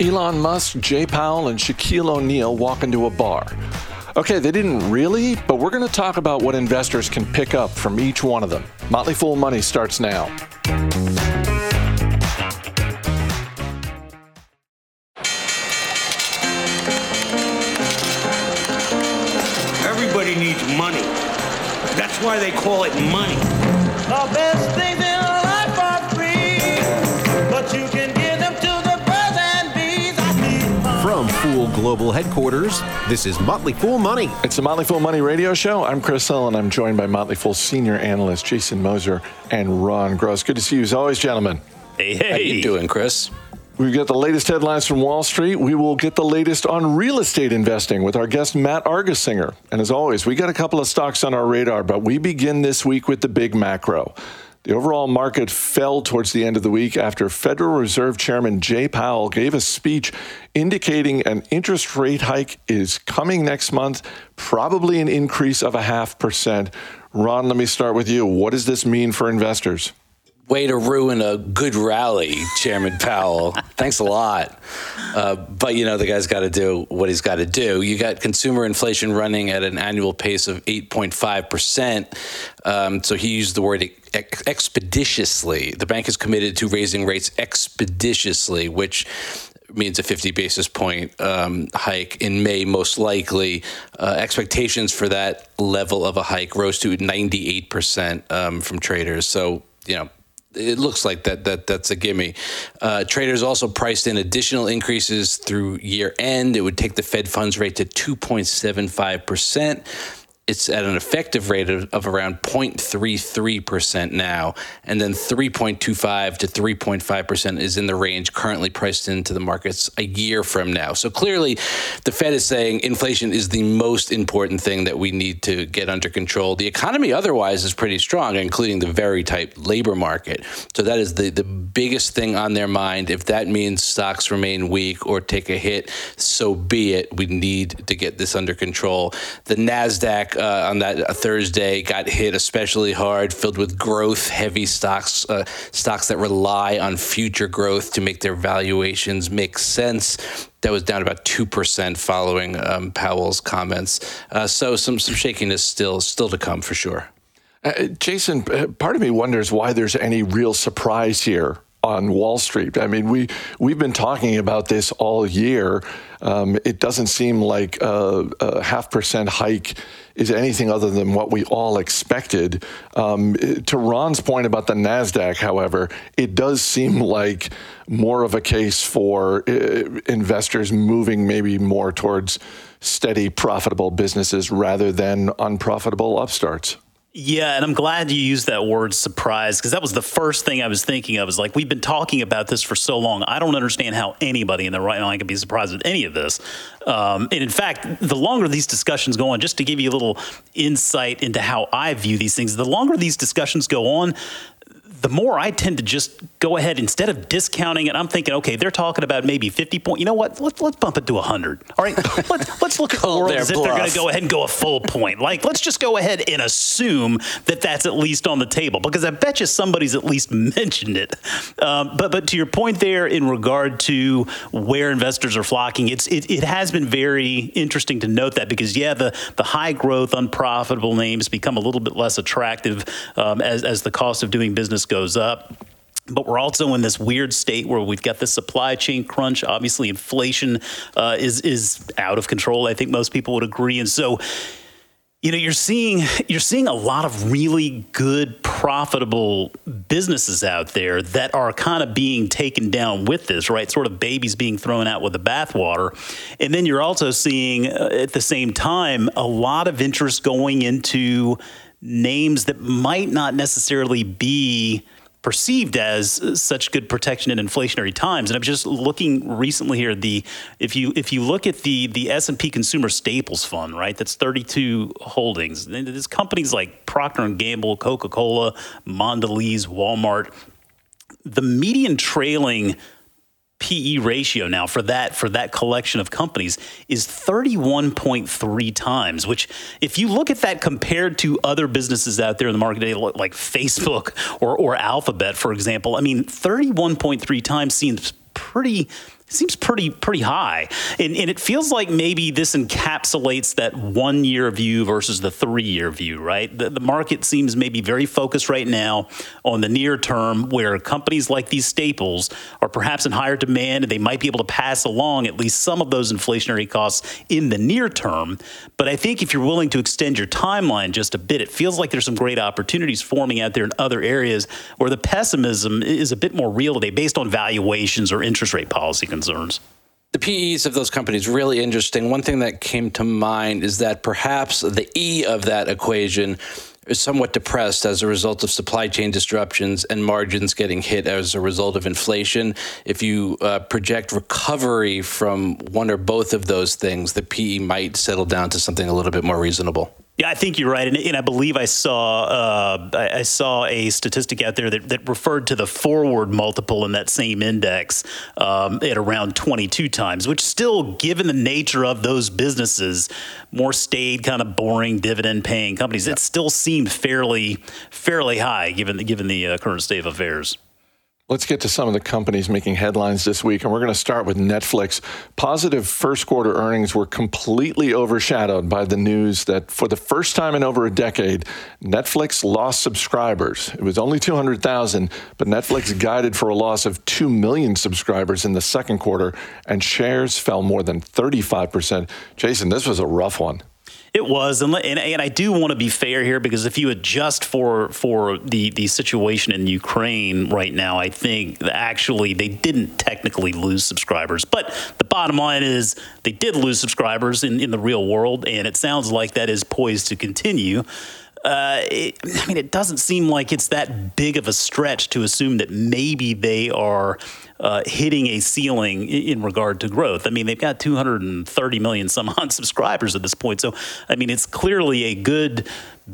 Elon Musk, Jay Powell, and Shaquille O'Neal walk into a bar. Okay, they didn't really, but we're going to talk about what investors can pick up from each one of them. Motley Fool Money starts now. Everybody needs money. That's why they call it money. Global Headquarters, this is Motley Fool Money. It's the Motley Fool Money Radio Show. I'm Chris Hill, and I'm joined by Motley Fool senior analyst Jason Moser and Ron Gross. Good to see you as always, gentlemen. Hey, hey. How you doing, Chris? We've got the latest headlines from Wall Street. We will get the latest on real estate investing with our guest Matt Argersinger. And as always, we got a couple of stocks on our radar, but we begin this week with the big macro. The overall market fell towards the end of the week after Federal Reserve Chairman Jay Powell gave a speech indicating an interest rate hike is coming next month, probably an increase of a half percent. Ron, let me start with you. What does this mean for investors? Way to ruin a good rally, Chairman Powell. Thanks a lot. Uh, but you know, the guy's got to do what he's got to do. You got consumer inflation running at an annual pace of 8.5%. Um, so he used the word ex- expeditiously. The bank is committed to raising rates expeditiously, which means a 50 basis point um, hike in May, most likely. Uh, expectations for that level of a hike rose to 98% um, from traders. So, you know, it looks like that that that's a gimme. Uh, traders also priced in additional increases through year end. It would take the Fed funds rate to 2.75 percent. It's at an effective rate of, of around 0.33% now, and then 3.25 to 3.5% is in the range currently priced into the markets a year from now. So clearly, the Fed is saying inflation is the most important thing that we need to get under control. The economy otherwise is pretty strong, including the very tight labor market. So that is the, the biggest thing on their mind. If that means stocks remain weak or take a hit, so be it. We need to get this under control. The NASDAQ uh, on that uh, Thursday got hit especially hard, filled with growth heavy stocks, uh, stocks that rely on future growth to make their valuations make sense. That was down about two percent following um, Powell's comments. Uh, so some some shakiness still still to come for sure. Uh, Jason, part of me wonders why there's any real surprise here on Wall Street. I mean, we we've been talking about this all year. Um, it doesn't seem like a, a, half percent hike is anything other than what we all expected. Um, to Ron's point about the Nasdaq, however, it does seem like more of a case for uh, investors moving maybe more towards steady, profitable businesses rather than unprofitable upstarts. Yeah, and I'm glad you used that word surprise because that was the first thing I was thinking of. Is like we've been talking about this for so long. I don't understand how anybody in their right mind can be surprised with any of this. Um, and in fact, the longer these discussions go on, just to give you a little insight into how I view these things, the longer these discussions go on, the more I tend to just go ahead instead of discounting it. I'm thinking, okay, they're talking about maybe 50 point. You know what? Let's let's bump it to 100. All right, let's let's look at the world as if they're going to go ahead and go a full point. Like, let's just go ahead and assume that that's at least on the table because I bet you somebody's at least mentioned it. Um, but but to your point there, in regard to where investors are flocking, it's it, it has been very interesting to note that because yeah, the the high growth, unprofitable names become a little bit less attractive um, as as the cost of doing business goes up. But we're also in this weird state where we've got this supply chain crunch. Obviously, inflation uh, is is out of control. I think most people would agree, and so you know you're seeing you're seeing a lot of really good profitable businesses out there that are kind of being taken down with this right sort of babies being thrown out with the bathwater and then you're also seeing uh, at the same time a lot of interest going into names that might not necessarily be perceived as such good protection in inflationary times. And I'm just looking recently here. The if you if you look at the the S and P Consumer Staples Fund, right? That's 32 holdings. There's companies like Procter and Gamble, Coca Cola, Mondelez, Walmart. The median trailing PE ratio now for that for that collection of companies is 31.3 times, which if you look at that compared to other businesses out there in the market eh, today, like Facebook or, or Alphabet, for example, I mean, 31.3 times seems pretty seems pretty pretty high. And, and it feels like maybe this encapsulates that one year view versus the three year view right? The, the market seems maybe very focused right now on the near term where companies like these staples are perhaps in higher demand and they might be able to pass along at least some of those inflationary costs in the near term. But i think if you're willing to extend your timeline just a bit it feels like there's some great opportunities forming out there in other areas where the pessimism is a bit more real today based on valuations or interest rate policy concerns concerns. The PEs of those companies really interesting. One thing that came to mind is that perhaps the E of that equation is somewhat depressed as a result of supply chain disruptions and margins getting hit as a result of inflation. If you uh, project recovery from one or both of those things, the PE might settle down to something a little bit more reasonable. Yeah, I think you're right, and, and I believe I saw uh, I, I, saw a statistic out there that, that, referred to the forward multiple in that same index um, at around 22 times, which still, given the nature of those businesses, more staid, kind of boring dividend paying companies, yeah. it still seemed fairly fairly high given the, given the uh, current state of affairs. Let's get to some of the companies making headlines this week, and we're going to start with Netflix. Positive first quarter earnings were completely overshadowed by the news that for the first time in over a decade, Netflix lost subscribers. It was only 200,000, but Netflix guided for a loss of 2 million subscribers in the second quarter, and shares fell more than 35%. Jason, this was a rough one. It was, and, and, and I do want to be fair here because if you adjust for for the the situation in Ukraine right now, I think actually they didn't technically lose subscribers, but the bottom line is they did lose subscribers in in the real world, and it sounds like that is poised to continue. Uh, it, I mean, it doesn't seem like it's that big of a stretch to assume that maybe they are uh, hitting a ceiling in regard to growth. I mean, they've got 230 million some odd subscribers at this point. So, I mean, it's clearly a good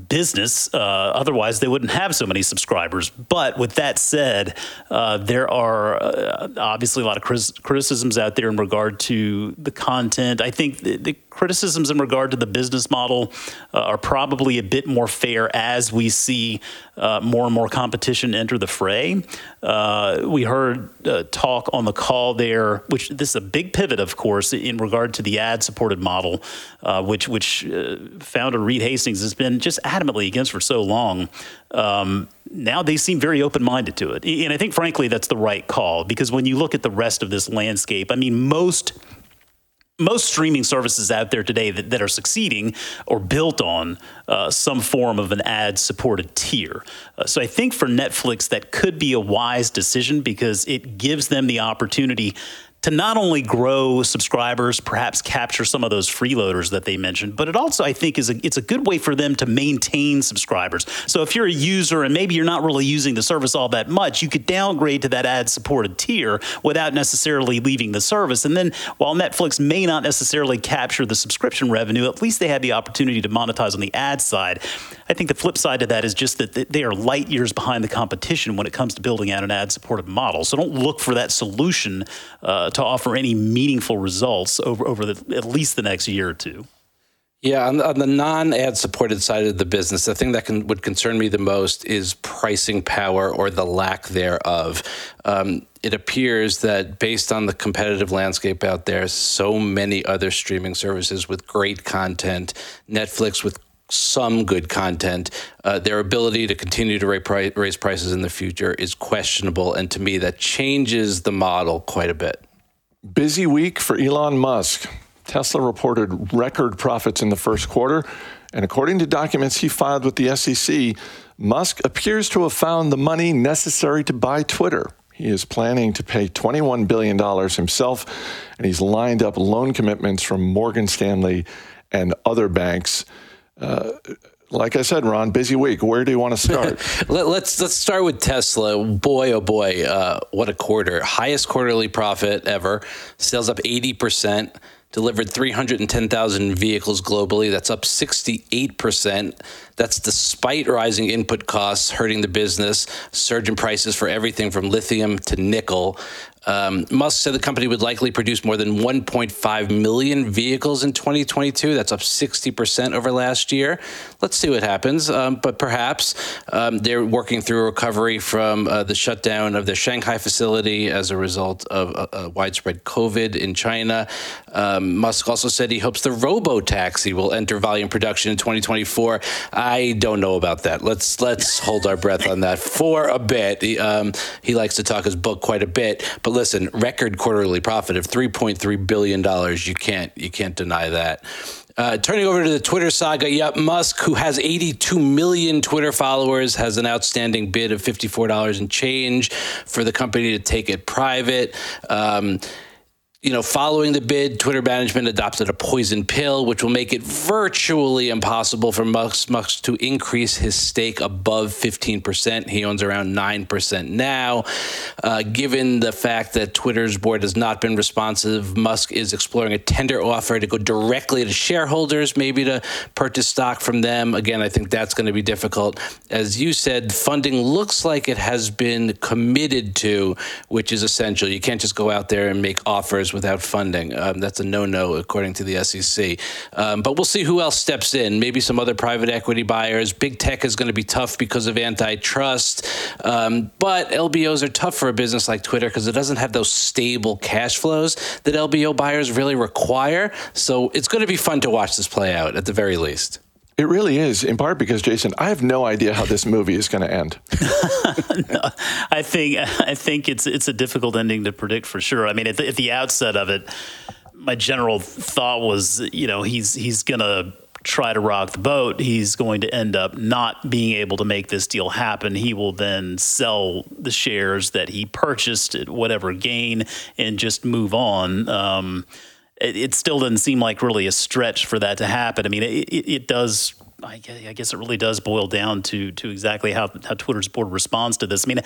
business. Uh, otherwise, they wouldn't have so many subscribers. But with that said, uh, there are uh, obviously a lot of criticisms out there in regard to the content. I think the, the criticisms in regard to the business model uh, are probably a bit more fair as we see uh, more and more competition enter the fray. Uh, we heard talk on the call there, which this is a big pivot, of course, in regard to the ad-supported model, which which founder Reed Hastings has been just adamantly against for so long. Um, now they seem very open minded to it. And I think, frankly, that's the right call because when you look at the rest of this landscape, I mean, most most streaming services out there today that, that are succeeding or built on uh, some form of an ad supported tier. Uh, so I think for Netflix, that could be a wise decision because it gives them the opportunity to not only grow subscribers, perhaps capture some of those freeloaders that they mentioned, but it also I think is a, it's a good way for them to maintain subscribers. So if you're a user and maybe you're not really using the service all that much, you could downgrade to that ad-supported tier without necessarily leaving the service. And then while Netflix may not necessarily capture the subscription revenue, at least they had the opportunity to monetize on the ad side. I think the flip side to that is just that they are light years behind the competition when it comes to building out an ad-supported model. So don't look for that solution. Uh, to offer any meaningful results over over the, at least the next year or two. Yeah, on the, on the non-ad supported side of the business, the thing that can, would concern me the most is pricing power or the lack thereof. Um, it appears that based on the competitive landscape out there, so many other streaming services with great content, Netflix with some good content, uh, their ability to continue to raise prices in the future is questionable. And to me, that changes the model quite a bit. Busy week for Elon Musk. Tesla reported record profits in the first quarter, and according to documents he filed with the SEC, Musk appears to have found the money necessary to buy Twitter. He is planning to pay $21 billion himself, and he's lined up loan commitments from Morgan Stanley and other banks. Uh, like I said, Ron, busy week. Where do you want to start? Let, us let's, let's start with Tesla. Boy, oh boy, uh, what a quarter! Highest quarterly profit ever. Sales up eighty percent. Delivered 310,000 vehicles globally. That's up 68%. That's despite rising input costs hurting the business, surge in prices for everything from lithium to nickel. Um, Musk said the company would likely produce more than 1.5 million vehicles in 2022. That's up 60% over last year. Let's see what happens. Um, but perhaps um, they're working through recovery from uh, the shutdown of their Shanghai facility as a result of uh, uh, widespread COVID in China. Um, Musk also said he hopes the robo taxi will enter volume production in 2024. I don't know about that. Let's let's hold our breath on that for a bit. He, um, he likes to talk his book quite a bit, but listen, record quarterly profit of 3.3 billion dollars. You can't you can't deny that. Uh, turning over to the Twitter saga, yep, Musk, who has 82 million Twitter followers, has an outstanding bid of $54 and change for the company to take it private. Um, you know, following the bid, Twitter management adopted a poison pill, which will make it virtually impossible for Musk, Musk to increase his stake above 15%. He owns around 9% now. Uh, given the fact that Twitter's board has not been responsive, Musk is exploring a tender offer to go directly to shareholders, maybe to purchase stock from them. Again, I think that's going to be difficult. As you said, funding looks like it has been committed to, which is essential. You can't just go out there and make offers without funding. Um, that's a no-no according to the SEC. Um, but we'll see who else steps in. Maybe some other private equity buyers. Big tech is going to be tough because of antitrust. Um, but LBOs are tough for a business like Twitter because it doesn't have those stable cash flows that LBO buyers really require. So it's going to be fun to watch this play out at the very least. It really is, in part because Jason, I have no idea how this movie is going to end. no, I think I think it's it's a difficult ending to predict for sure. I mean, at the, at the outset of it, my general thought was, you know, he's he's going to try to rock the boat. He's going to end up not being able to make this deal happen. He will then sell the shares that he purchased at whatever gain and just move on. Um, it, it, still doesn't seem like really a stretch for that to happen. I mean, it, it, it does. I guess, I guess it really does boil down to to exactly how how Twitter's board responds to this. I mean.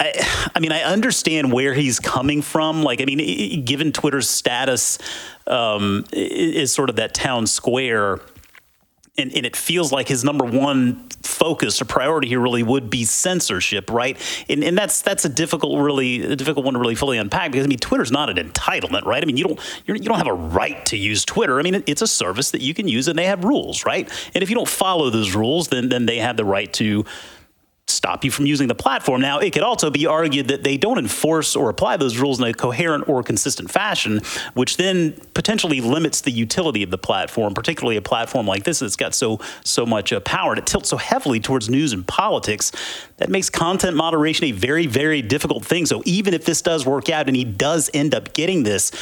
I, I mean, I understand where he's coming from. Like, I mean, given Twitter's status um, is sort of that town square, and, and, it feels like his number one focus or priority here really would be censorship, right? And, and that's that's a difficult, really a difficult one to really fully unpack because I mean, Twitter's not an entitlement, right? I mean, you don't you're, you do not have a right to use Twitter. I mean, it's a service that you can use, and they have rules, right? And if you don't follow those rules, then then they have the right to stop you from using the platform. Now, it could also be argued that they don't enforce or apply those rules in a coherent or consistent fashion, which then potentially limits the utility of the platform, particularly a platform like this that's got so so much uh, power and it tilts so heavily towards news and politics. That makes content moderation a very very difficult thing. So even if this does work out and he does end up getting this,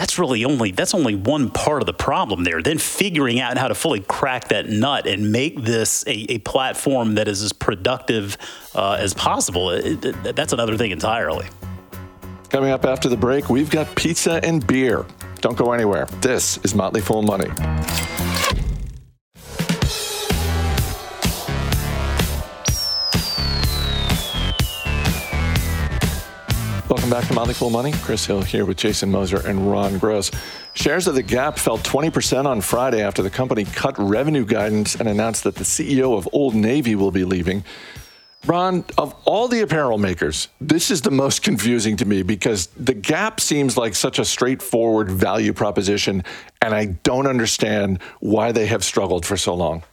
that's really only that's only one part of the problem there. Then figuring out how to fully crack that nut and make this a, a platform that is as productive uh, as possible, it, it, that's another thing entirely. Coming up after the break, we've got pizza and beer. Don't go anywhere. This is Motley Fool Money. Welcome back to Motley Money. Chris Hill here with Jason Moser and Ron Gross. Shares of the Gap fell 20% on Friday after the company cut revenue guidance and announced that the CEO of Old Navy will be leaving. Ron, of all the apparel makers, this is the most confusing to me because the Gap seems like such a straightforward value proposition, and I don't understand why they have struggled for so long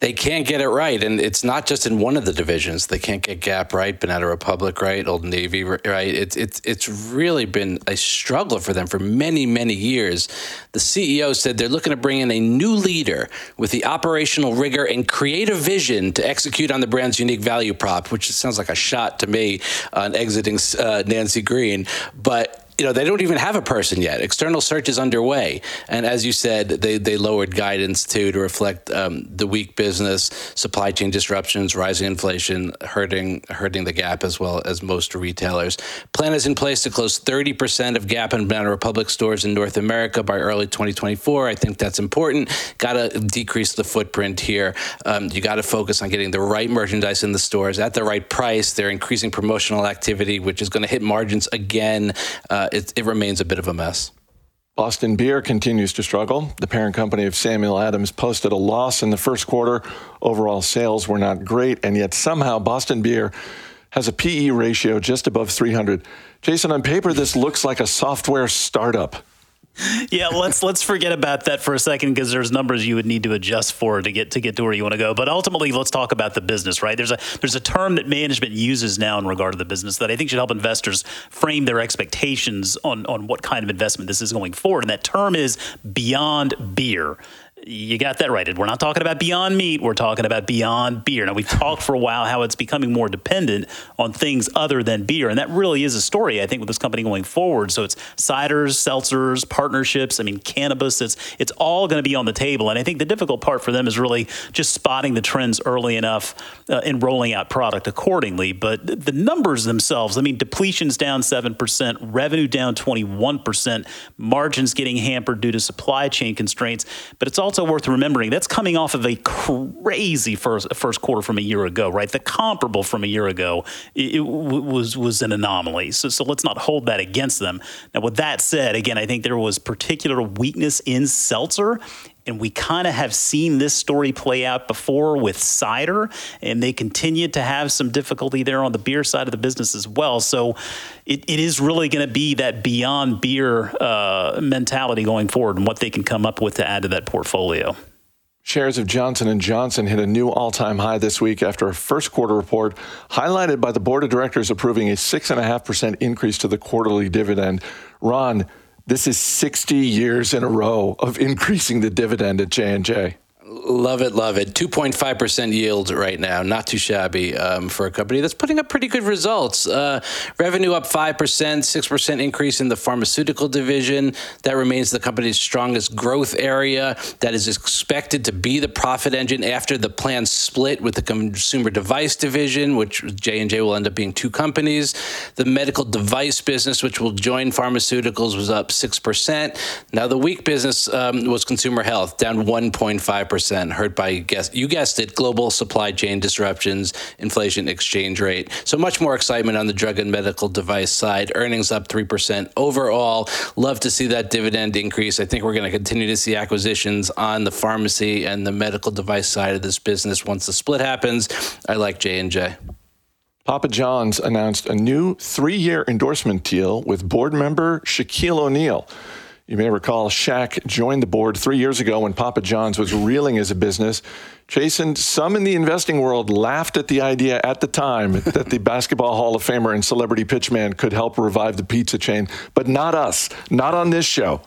they can't get it right. And it's not just in one of the divisions. They can't get Gap right, Banana Republic right, Old Navy right. It's, it's, it's really been a struggle for them for many, many years. The CEO said they're looking to bring in a new leader with the operational rigor and creative vision to execute on the brand's unique value prop, which sounds like a shot to me on exiting uh, Nancy Green. But you know, they don't even have a person yet. External search is underway. And as you said, they, they lowered guidance too to reflect um, the weak business, supply chain disruptions, rising inflation, hurting hurting the Gap as well as most retailers. Plan is in place to close 30% of Gap and Banana Republic stores in North America by early 2024. I think that's important. Got to decrease the footprint here. Um, you got to focus on getting the right merchandise in the stores at the right price. They're increasing promotional activity, which is going to hit margins again. Uh, Uh, it, it remains a bit of a mess. Boston Beer continues to struggle. The parent company of Samuel Adams posted a loss in the first quarter. Overall sales were not great, and yet somehow Boston Beer has a PE ratio just above 300. Jason, on paper, this looks like a software startup. Yeah, let's let's forget about that for a second because there's numbers you would need to adjust for to get to get to where you want to go. But ultimately, let's talk about the business, right? There's a there's a term that management uses now in regard to the business that I think should help investors frame their expectations on on what kind of investment this is going forward, and that term is beyond beer you got that right. We're not talking about beyond meat. We're talking about beyond beer. Now, we've talked for a while how it's becoming more dependent on things other than beer. And that really is a story, I think, with this company going forward. So it's ciders, seltzers, partnerships. I mean, cannabis. It's, it's all going to be on the table. And I think the difficult part for them is really just spotting the trends early enough uh, and rolling out product accordingly. But the numbers themselves, I mean, depletions down 7%, revenue down 21%, margins getting hampered due to supply chain constraints. But it's all also worth remembering that's coming off of a crazy first first quarter from a year ago, right? The comparable from a year ago it, it was was an anomaly. So so let's not hold that against them. Now, with that said, again, I think there was particular weakness in seltzer and we kind of have seen this story play out before with cider, and they continue to have some difficulty there on the beer side of the business as well. So it, it is really going to be that beyond beer uh, mentality going forward and what they can come up with to add to that portfolio. Shares of Johnson & Johnson hit a new all-time high this week after a first quarter report highlighted by the board of directors approving a 6.5% increase to the quarterly dividend. Ron, this is 60 years in a row of increasing the dividend at J&J. Love it, love it. 2.5% yield right now. Not too shabby um, for a company that's putting up pretty good results. Uh, revenue up 5%, 6% increase in the pharmaceutical division. That remains the company's strongest growth area. That is expected to be the profit engine after the planned split with the consumer device division, which J&J will end up being two companies. The medical device business, which will join pharmaceuticals, was up 6%. Now, the weak business um, was consumer health, down 1.5% hurt by guess you guessed it, global supply chain disruptions, inflation, exchange rate. So much more excitement on the drug and medical device side. Earnings up three percent overall. Love to see that dividend increase. I think we're going to continue to see acquisitions on the pharmacy and the medical device side of this business once the split happens. I like J and J. Papa John's announced a new three-year endorsement deal with board member Shaquille O'Neal. You may recall Shaq joined the board three years ago when Papa John's was reeling as a business. Jason, some in the investing world laughed at the idea at the time that the Basketball Hall of Famer and celebrity pitchman could help revive the pizza chain, but not us, not on this show.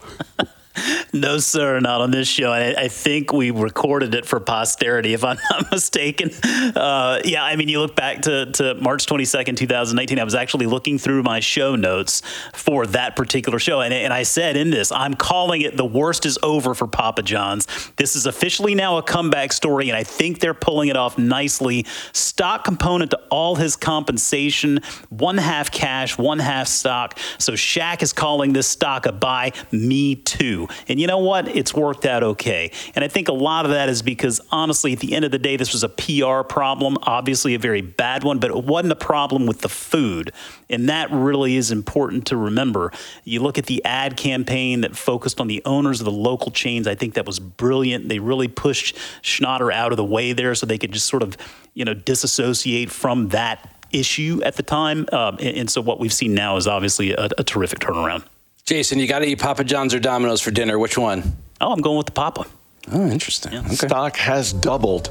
No, sir, not on this show. I, I, think we recorded it for posterity, if I'm not mistaken. Uh, yeah, I mean, you look back to, to March 22nd, 2019. I was actually looking through my show notes for that particular show. And, and I said in this, I'm calling it the worst is over for Papa John's. This is officially now a comeback story, and I think they're pulling it off nicely. Stock component to all his compensation, one half cash, one half stock. So Shaq is calling this stock a buy. Me too. And you know what? It's worked out okay. And I think a lot of that is because, honestly, at the end of the day, this was a PR problem, obviously a very bad one, but it wasn't a problem with the food. And that really is important to remember. You look at the ad campaign that focused on the owners of the local chains. I think that was brilliant. They really pushed Schnatter out of the way there so they could just sort of, you know, disassociate from that issue at the time. Um, and, and, so what we've seen now is obviously a, a terrific turnaround. Jason, you got to eat Papa John's or Domino's for dinner. Which one? Oh, I'm going with the Papa. Oh, interesting. Yeah. Okay. Stock has doubled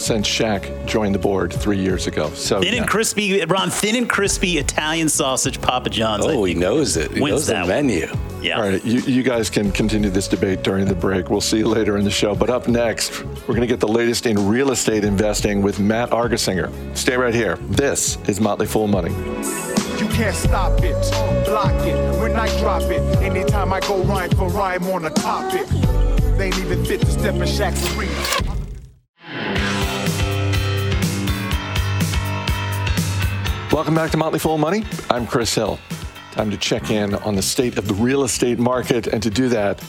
since Shaq joined the board three years ago. So thin yeah. and crispy, Ron, thin and crispy Italian sausage Papa John's. Oh, he knows it. He knows the menu. Yeah. All right, you, you guys can continue this debate during the break. We'll see you later in the show. But up next, we're going to get the latest in real estate investing with Matt Argersinger. Stay right here. This is Motley Fool Money. You can't stop it, block it when I drop it. Anytime I go rhyme for rhyme on a topic, they ain't even fit to step in Shaq's arena. Welcome back to Motley Fool Money. I'm Chris Hill. Time to check in on the state of the real estate market. And to do that,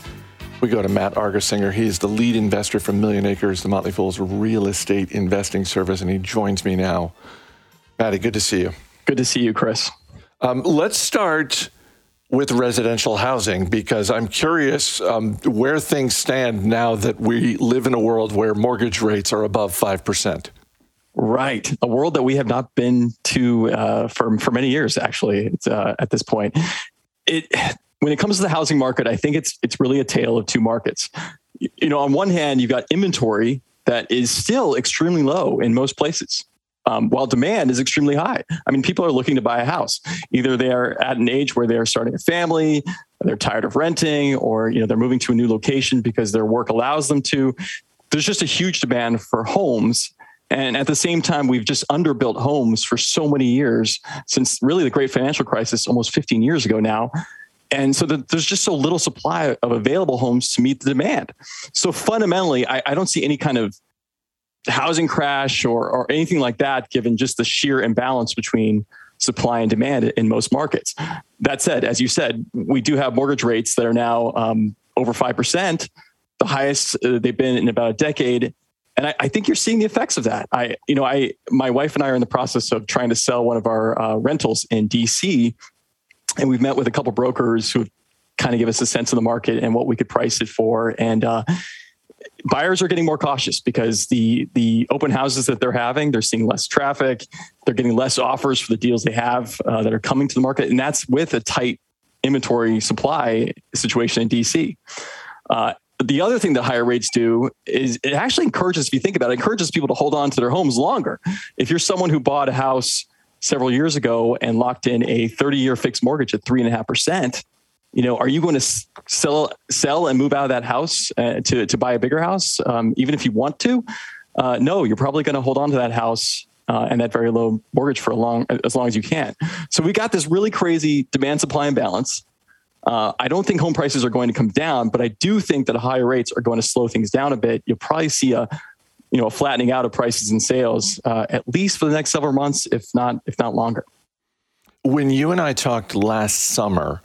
we go to Matt Argersinger. He is the lead investor from Millionacres, the Motley Fool's real estate investing service, and he joins me now. Matty, good to see you. Good to see you, Chris. Um, let's start with residential housing because I'm curious um, where things stand now that we live in a world where mortgage rates are above 5%. Right, a world that we have not been to uh, for for many years. Actually, uh, at this point, it when it comes to the housing market, I think it's it's really a tale of two markets. You know, on one hand, you've got inventory that is still extremely low in most places um, while demand is extremely high. I mean, people are looking to buy a house. Either they are at an age where they're starting a family, they're tired of renting, or you know they're moving to a new location because their work allows them to. There's just a huge demand for homes. And at the same time, we've just underbuilt homes for so many years since really the great financial crisis almost 15 years ago now. And so the, there's just so little supply of available homes to meet the demand. So fundamentally, I, I don't see any kind of housing crash or, or anything like that, given just the sheer imbalance between supply and demand in most markets. That said, as you said, we do have mortgage rates that are now um, over 5%, the highest uh, they've been in about a decade. And I, I, think you're seeing the effects of that. I, you know, I, my wife and I are in the process of trying to sell one of our uh, rentals in DC, and we've met with a couple brokers who kind of give us a sense of the market and what we could price it for. And uh, buyers are getting more cautious because the the open houses that they're having, they're seeing less traffic, they're getting less offers for the deals they have uh, that are coming to the market, and that's with a tight inventory supply situation in DC. Uh, the other thing that higher rates do is it actually encourages, if you think about it, encourages people to hold on to their homes longer. If you're someone who bought a house several years ago and locked in a 30 year fixed mortgage at three and a half percent, you know, are you going to sell sell and move out of that house uh, to to buy a bigger house, um, even if you want to? Uh, no, you're probably going to hold on to that house uh, and that very low mortgage for a long as long as you can. So we got this really crazy demand supply imbalance. Uh, I don't think home prices are going to come down, but I do think that higher rates are going to slow things down a bit. You'll probably see a you know a flattening out of prices and sales uh, at least for the next several months, if not if not longer. When you and I talked last summer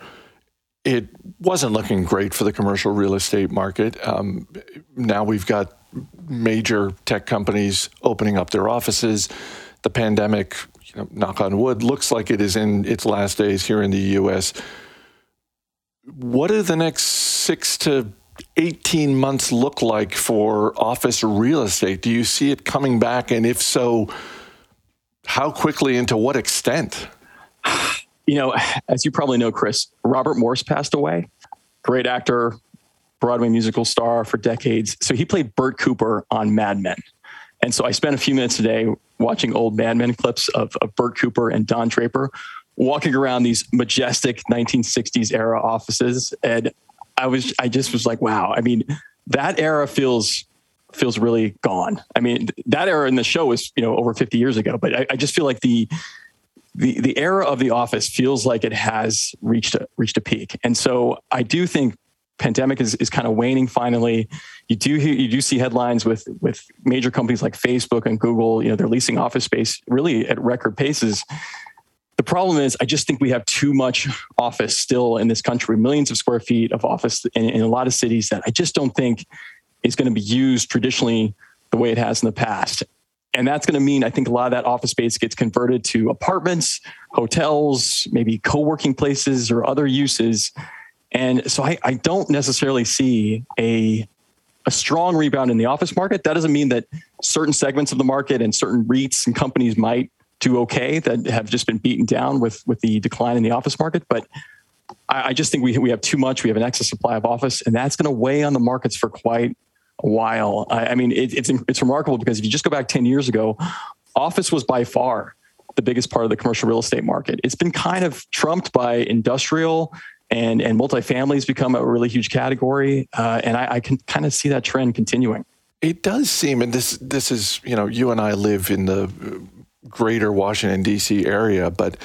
it wasn't looking great for the commercial real estate market. Um, now we've got major tech companies opening up their offices. The pandemic, you know, knock on wood, looks like it is in its last days here in the U.S. What do the next six to 18 months look like for office real estate? Do you see it coming back? And if so, how quickly and to what extent? you know, as you probably know, Chris, Robert Morse passed away. Great actor, Broadway musical star for decades. So he played Bert Cooper on Mad Men. And so I spent a few minutes today watching old Mad Men clips of, of Bert Cooper and Don Draper walking around these majestic 1960s era offices. And I was, I just was like, wow. I mean, that era feels feels really gone. I mean, that era in the show was, you know, over 50 years ago, but I, I just feel like the the the era of the office feels like it has reached a reached a peak. And so I do think pandemic is, is kind of waning finally. You do hear, you do see headlines with with major companies like Facebook and Google, you know, they're leasing office space really at record paces. The problem is, I just think we have too much office still in this country, millions of square feet of office in, in a lot of cities that I just don't think is going to be used traditionally the way it has in the past. And that's going to mean, I think, a lot of that office space gets converted to apartments, hotels, maybe co working places or other uses. And so I, I don't necessarily see a, a strong rebound in the office market. That doesn't mean that certain segments of the market and certain REITs and companies might do okay that have just been beaten down with, with the decline in the office market. But I, I just think we, we have too much. We have an excess supply of office, and that's going to weigh on the markets for quite a while. I, I mean, it, it's it's remarkable because if you just go back ten years ago, office was by far the biggest part of the commercial real estate market. It's been kind of trumped by industrial and and multifamily has become a really huge category, uh, and I, I can kind of see that trend continuing. It does seem, and this this is you know you and I live in the greater Washington D.C. area, but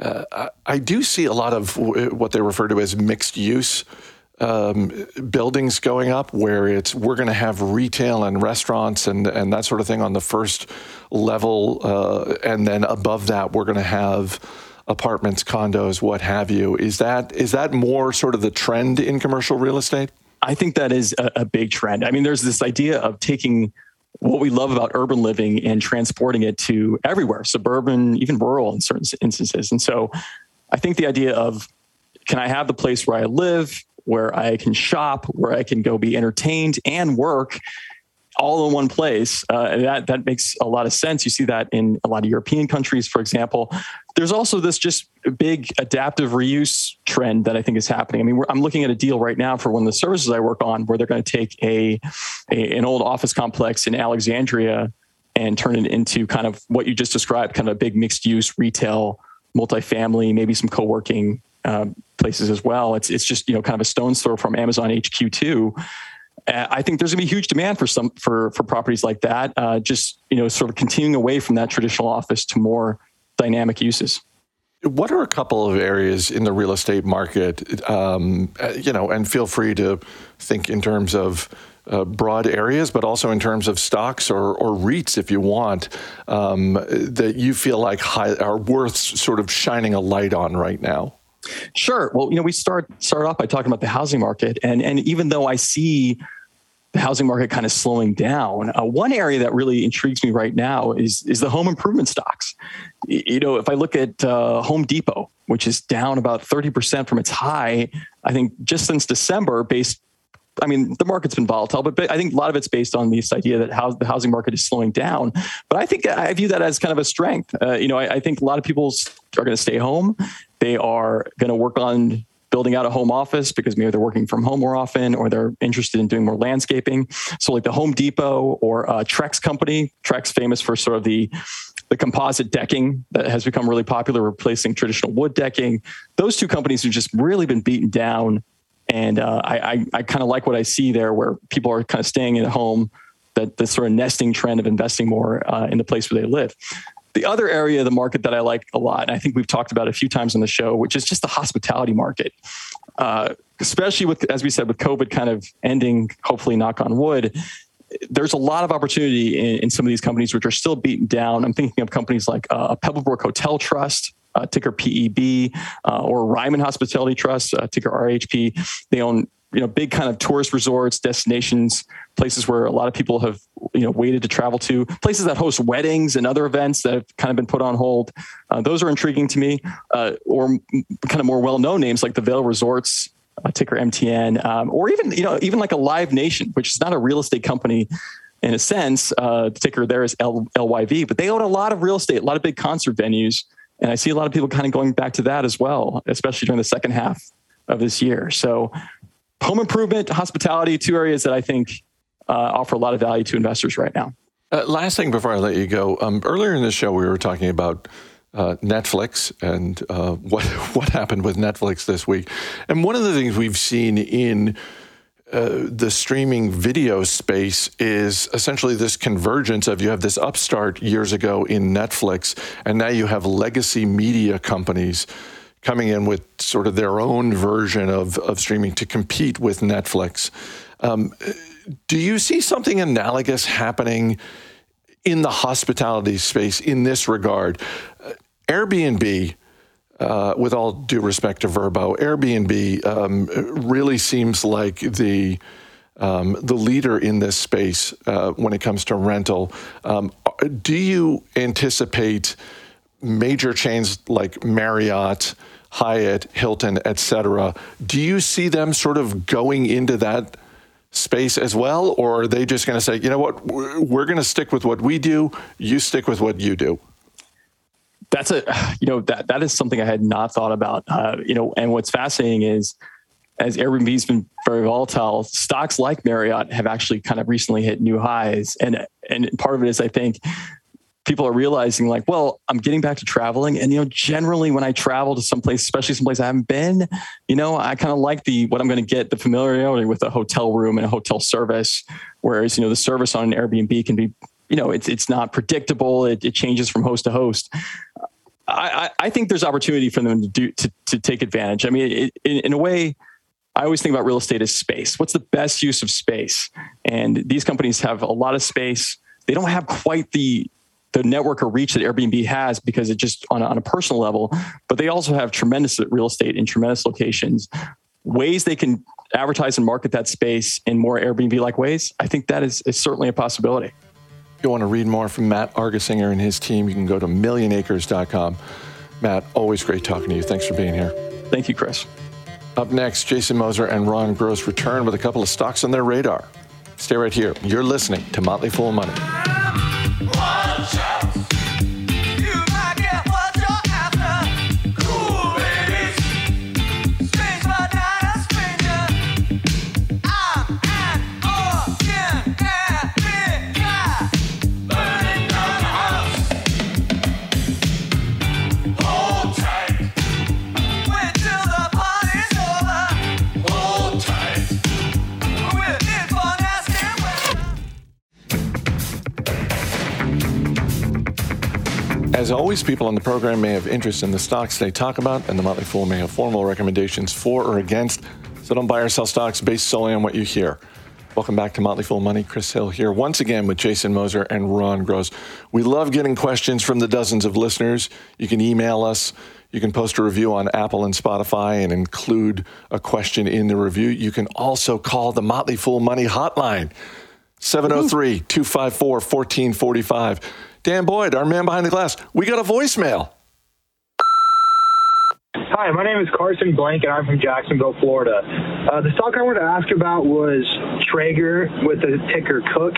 uh, I, I do see a lot of what they refer to as mixed use um, buildings going up where it's we're going to have retail and restaurants and and that sort of thing on the first level, uh, and then above that we're going to have apartments, condos, what have you. Is that is that more sort of the trend in commercial real estate? I think that is a, a big trend. I mean, there's this idea of taking what we love about urban living and transporting it to everywhere, suburban, even rural in certain instances. And so I think the idea of can I have the place where I live, where I can shop, where I can go be entertained and work all in one place. Uh, that that makes a lot of sense. You see that in a lot of European countries, for example. There's also this just big adaptive reuse trend that I think is happening. I mean, I'm looking at a deal right now for one of the services I work on, where they're going to take a, a an old office complex in Alexandria and turn it into kind of what you just described, kind of a big mixed use retail, multifamily, maybe some co-working uh, places as well. It's it's just you know kind of a stone's throw from Amazon HQ two. Uh, I think there's going to be huge demand for some for for properties like that. Uh, just you know, sort of continuing away from that traditional office to more dynamic uses. What are a couple of areas in the real estate market? Um, uh, you know, and feel free to think in terms of. Uh, broad areas, but also in terms of stocks or, or REITs, if you want, um, that you feel like high, are worth sort of shining a light on right now. Sure. Well, you know, we start start off by talking about the housing market, and and even though I see the housing market kind of slowing down. Uh, one area that really intrigues me right now is is the home improvement stocks. You know, if I look at uh, Home Depot, which is down about thirty percent from its high, I think just since December, based. I mean, the market's been volatile, but I think a lot of it's based on this idea that how the housing market is slowing down. But I think I view that as kind of a strength. Uh, you know, I, I think a lot of people are going to stay home. They are going to work on building out a home office because maybe they're working from home more often or they're interested in doing more landscaping. So like the Home Depot or uh, Trex company, Trex famous for sort of the the composite decking that has become really popular, replacing traditional wood decking. Those two companies have just really been beaten down. And uh, I, I, I kind of like what I see there, where people are kind of staying at home. That the sort of nesting trend of investing more uh, in the place where they live. The other area of the market that I like a lot, and I think we've talked about a few times on the show, which is just the hospitality market. Uh, especially with, as we said, with COVID kind of ending, hopefully, knock on wood, there's a lot of opportunity in, in, some of these companies which are still beaten down. I'm thinking of companies like uh, Pebblebrook Hotel Trust, uh, ticker PEB, uh, or Ryman Hospitality Trust, uh, ticker RHP. They own you know big kind of tourist resorts, destinations, places where a lot of people have you know waited to travel to, places that host weddings and other events that have kind of been put on hold. Uh, those are intriguing to me, uh, or kind of more well-known names like the Vail Resorts, uh, ticker MTN, um, or even you know even like a Live Nation, which is not a real estate company in a sense. Uh, the ticker there is L- LYV, but they own a lot of real estate, a lot of big concert venues, and I see a lot of people kind of going back to that as well, especially during the second half of this year. So home improvement, hospitality, two areas that I think uh, offer a lot of value to investors right now. Uh, last thing before I let you go, um, earlier in the show we were talking about uh, Netflix and uh, what what happened with Netflix this week, and one of the things we've seen in uh, the streaming video space is essentially this convergence of you have this upstart years ago in Netflix, and now you have legacy media companies coming in with sort of their own version of, of streaming to compete with Netflix. Um, do you see something analogous happening in the hospitality space in this regard? Uh, Airbnb, uh, with all due respect to Vrbo, Airbnb um, really seems like the um, the leader in this space uh, when it comes to rental. Um, do you anticipate major chains like Marriott? Hyatt, Hilton, et cetera. Do you see them sort of going into that space as well? Or are they just going to say, you know what, we're going to stick with what we do, you stick with what you do? That's a, you know, that, that is something I had not thought about. Uh, you know, and what's fascinating is, as Airbnb's been very volatile, stocks like Marriott have actually kind of recently hit new highs. And and part of it is I think people are realizing like, well, I'm getting back to traveling. And, you know, generally when I travel to some place, especially someplace I haven't been, you know, I kind of like the, what I'm going to get, the familiarity with a hotel room and a hotel service. Whereas, you know, the service on an Airbnb can be, you know, it's, it's not predictable. It, it changes from host to host. I, I, think there's opportunity for them to do, to, to take advantage. I mean, it, in, in a way, I always think about real estate as space. What's the best use of space? And these companies have a lot of space. They don't have quite the the network or reach that Airbnb has because it just on a, on a personal level, but they also have tremendous real estate in tremendous locations, ways they can advertise and market that space in more Airbnb like ways. I think that is, is certainly a possibility. If you want to read more from Matt Argersinger and his team, you can go to millionacres.com. Matt, always great talking to you. Thanks for being here. Thank you, Chris. Up next, Jason Moser and Ron Gross return with a couple of stocks on their radar. Stay right here. You're listening to Motley Fool Money. As always, people on the program may have interest in the stocks they talk about, and the Motley Fool may have formal recommendations for or against. So don't buy or sell stocks based solely on what you hear. Welcome back to Motley Fool Money. Chris Hill here once again with Jason Moser and Ron Gross. We love getting questions from the dozens of listeners. You can email us. You can post a review on Apple and Spotify and include a question in the review. You can also call the Motley Fool Money hotline, 703 254 1445. Dan Boyd, our man behind the glass, we got a voicemail. Hi, my name is Carson Blank, and I'm from Jacksonville, Florida. Uh, the stock I wanted to ask about was Traeger with the ticker Cook.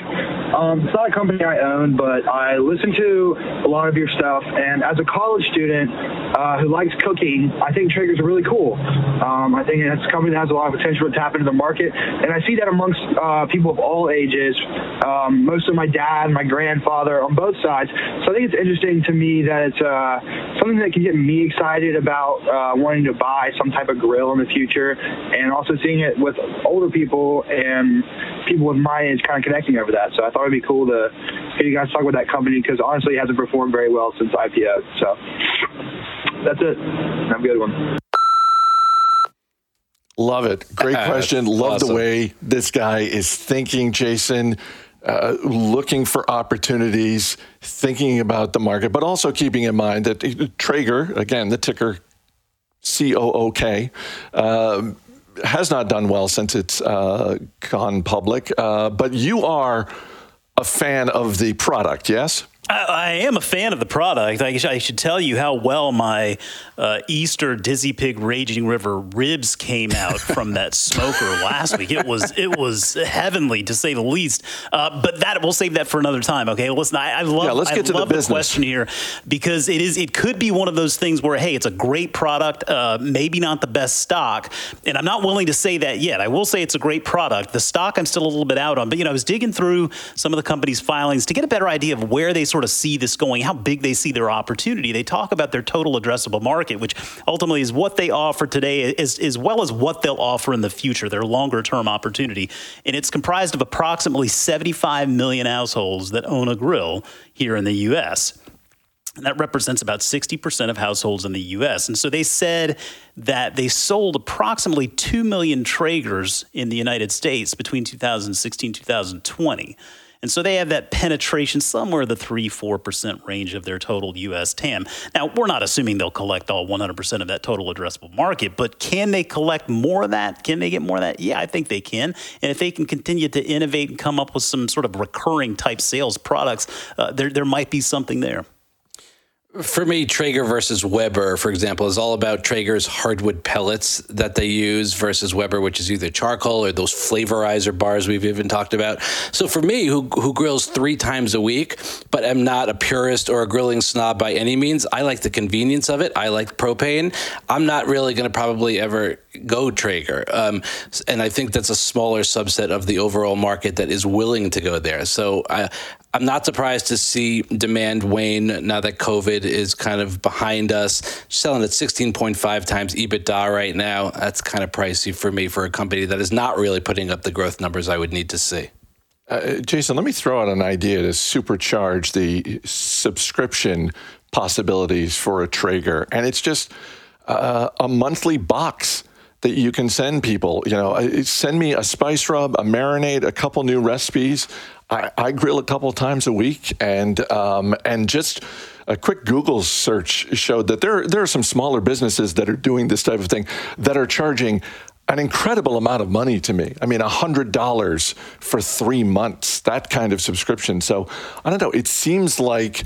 Um, it's not a company I own, but I listen to a lot of your stuff, and as a college student uh, who likes cooking, I think Traeger's really cool. Um, I think it's a company that has a lot of potential to tap into the market, and I see that amongst uh, people of all ages. Um, most of my dad, and my grandfather, on both sides. So I think it's interesting to me that it's uh, something that can get me excited about uh, wanting to buy some type of grill in the future, and also seeing it with older people and people with my age kind of connecting over that. So I thought it'd be cool to hear you guys talk about that company because honestly, it hasn't performed very well since IPO. So that's it. Have a good one. Love it. Great question. Love awesome. the way this guy is thinking, Jason. Uh, looking for opportunities, thinking about the market, but also keeping in mind that Traeger, again, the ticker C O O K, um, has not done well since it's uh, gone public. Uh, but you are a fan of the product, yes? I, I am a fan of the product. I, I should tell you how well my uh, Easter Dizzy Pig Raging River ribs came out from that smoker last week. It was it was heavenly to say the least. Uh, but that we'll save that for another time. Okay, listen, I, I love Yeah, let's get to the business. question here because it is it could be one of those things where hey, it's a great product, uh, maybe not the best stock, and I'm not willing to say that yet. I will say it's a great product. The stock I'm still a little bit out on, but you know, I was digging through some of the company's filings to get a better idea of where they sort of see this going, how big they see their opportunity. They talk about their total addressable market, which ultimately is what they offer today, as, as well as what they'll offer in the future, their longer term opportunity. And it's comprised of approximately 75 million households that own a grill here in the U.S. And that represents about 60% of households in the US. And so they said that they sold approximately 2 million Traegers in the United States between 2016 2020. And so they have that penetration somewhere in the 3 4% range of their total US TAM. Now, we're not assuming they'll collect all 100% of that total addressable market, but can they collect more of that? Can they get more of that? Yeah, I think they can. And if they can continue to innovate and come up with some sort of recurring type sales products, uh, there, there might be something there. For me, Traeger versus Weber, for example, is all about Traeger's hardwood pellets that they use versus Weber, which is either charcoal or those flavorizer bars we've even talked about. So for me, who, who grills three times a week, but am not a purist or a grilling snob by any means, I like the convenience of it. I like propane. I'm not really going to probably ever go Traeger. Um, and I think that's a smaller subset of the overall market that is willing to go there. So I, I'm not surprised to see demand wane now that COVID is kind of behind us. Selling at 16.5 times EBITDA right now, that's kind of pricey for me for a company that is not really putting up the growth numbers I would need to see. Uh, Jason, let me throw out an idea to supercharge the subscription possibilities for a Traeger. And it's just uh, a monthly box that you can send people. You know, uh, send me a spice rub, a marinade, a couple new recipes. I, I grill a couple times a week, and um, and just a quick Google search showed that there there are some smaller businesses that are doing this type of thing that are charging an incredible amount of money to me. I mean, hundred dollars for three months, that kind of subscription. So I don't know. It seems like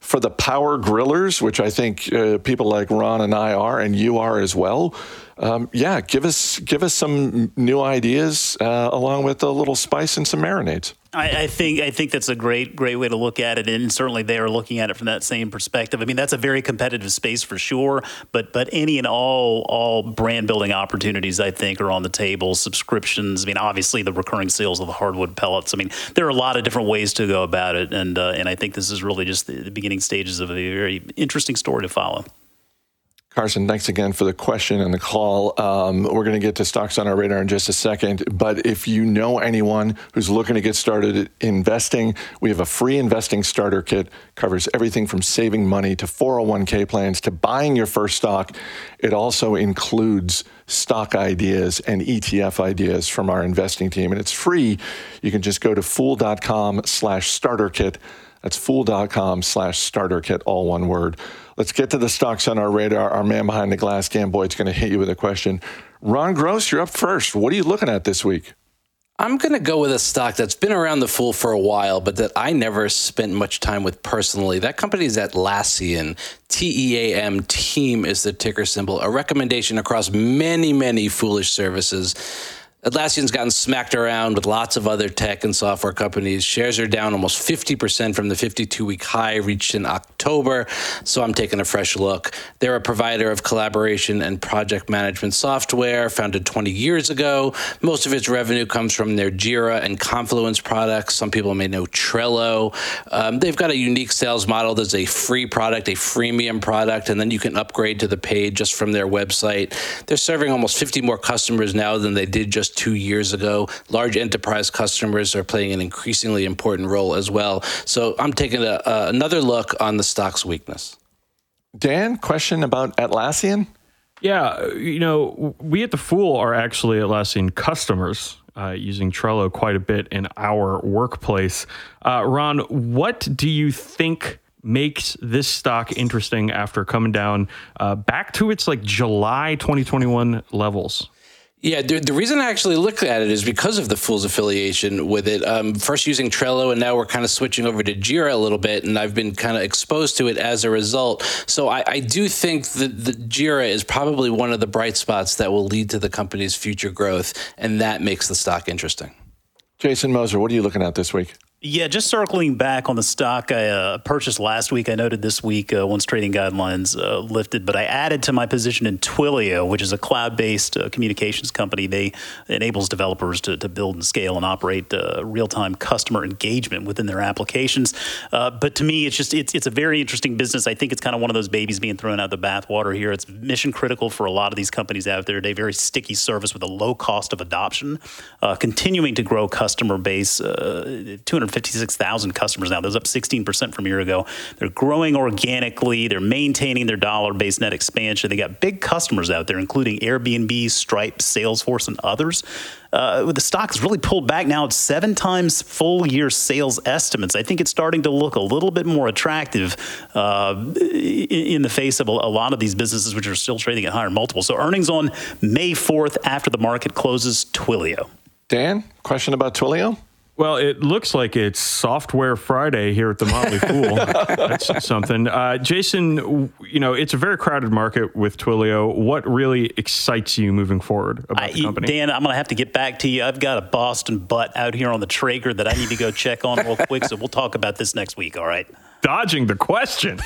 for the power grillers, which I think uh, people like Ron and I are, and you are as well. Um, yeah, give us give us some new ideas uh, along with a little spice and some marinades. I, I, think I think that's a great great way to look at it, and certainly they are looking at it from that same perspective. I mean, that's a very competitive space for sure, but but any and all all brand building opportunities I think are on the table. Subscriptions. I mean, obviously the recurring sales of the hardwood pellets. I mean, there are a lot of different ways to go about it, and uh, and I think this is really just the, the beginning stages of a very interesting story to follow. Carson, thanks again for the question and the call. Um, we're going to get to stocks on our radar in just a second. But if you know anyone who's looking to get started investing, we have a free investing starter kit. Covers everything from saving money to 401k plans to buying your first stock. It also includes stock ideas and ETF ideas from our investing team, and it's free. You can just go to fool.com/slash starter kit. That's fool.com slash starter kit, all one word. Let's get to the stocks on our radar. Our man behind the glass, Dan Boyd's going to hit you with a question. Ron Gross, you're up first. What are you looking at this week? I'm going to go with a stock that's been around the fool for a while, but that I never spent much time with personally. That company is Atlassian. T E A M, team is the ticker symbol, a recommendation across many, many foolish services. Atlassian's gotten smacked around with lots of other tech and software companies. Shares are down almost 50% from the 52 week high reached in October. So I'm taking a fresh look. They're a provider of collaboration and project management software founded 20 years ago. Most of its revenue comes from their Jira and Confluence products. Some people may know Trello. Um, they've got a unique sales model. There's a free product, a freemium product, and then you can upgrade to the paid just from their website. They're serving almost 50 more customers now than they did just two years ago. Large enterprise customers are playing an increasingly important role as well. So I'm taking a, uh, another look on the stock's weakness. Dan, question about Atlassian? Yeah, you know, we at the Fool are actually Atlassian customers. Uh, using Trello quite a bit in our workplace. Uh, Ron, what do you think makes this stock interesting after coming down uh, back to its like July 2021 levels? Yeah, the, the, reason I actually look at it is because of the Fool's affiliation with it. Um, first using Trello, and now we're kind of switching over to Jira a little bit, and I've been kind of exposed to it as a result. So I, I do think that the Jira is probably one of the bright spots that will lead to the company's future growth, and that makes the stock interesting. Jason Moser, what are you looking at this week? Yeah, just circling back on the stock I uh, purchased last week. I noted this week uh, once trading guidelines uh, lifted, but I added to my position in Twilio, which is a cloud-based uh, communications company. They enables developers to, to build and scale and operate uh, real-time customer engagement within their applications. Uh, but to me, it's just it's it's a very interesting business. I think it's kind of one of those babies being thrown out the bathwater here. It's mission critical for a lot of these companies out there. They very sticky service with a low cost of adoption, continuing to grow customer base, 200 56,000 customers now. Those up 16% from a year ago. They're growing organically. They're maintaining their dollar-based net expansion. They got big customers out there, including Airbnb, Stripe, Salesforce, and others. Uh, the stock has really pulled back now. It's seven times full year sales estimates. I think it's starting to look a little bit more attractive uh, in the face of a, lot of these businesses, which are still trading at higher multiples. So earnings on May 4th after the market closes, Twilio. Dan, question about Twilio? Well, it looks like it's Software Friday here at the Motley Fool. That's something. Uh, Jason, you know, it's a very crowded market with Twilio. What really excites you moving forward about I, the company? Dan, I'm going to have to get back to you. I've got a Boston butt out here on the Traeger that I need to go check on real quick. So we'll talk about this next week. All right. Dodging the question.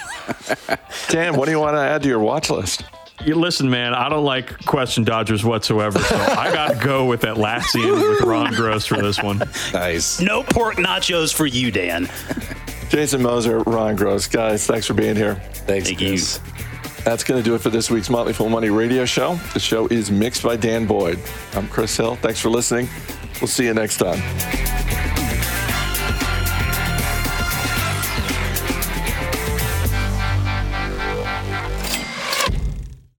Dan, what do you want to add to your watch list? You listen, man. I don't like question dodgers whatsoever, so I got to go with Atlassian with Ron Gross for this one. Nice. No pork nachos for you, Dan. Jason Moser, Ron Gross, guys, thanks for being here. Thanks, Thank you. That's going to do it for this week's Motley Fool Money radio show. The show is mixed by Dan Boyd. I'm Chris Hill. Thanks for listening. We'll see you next time.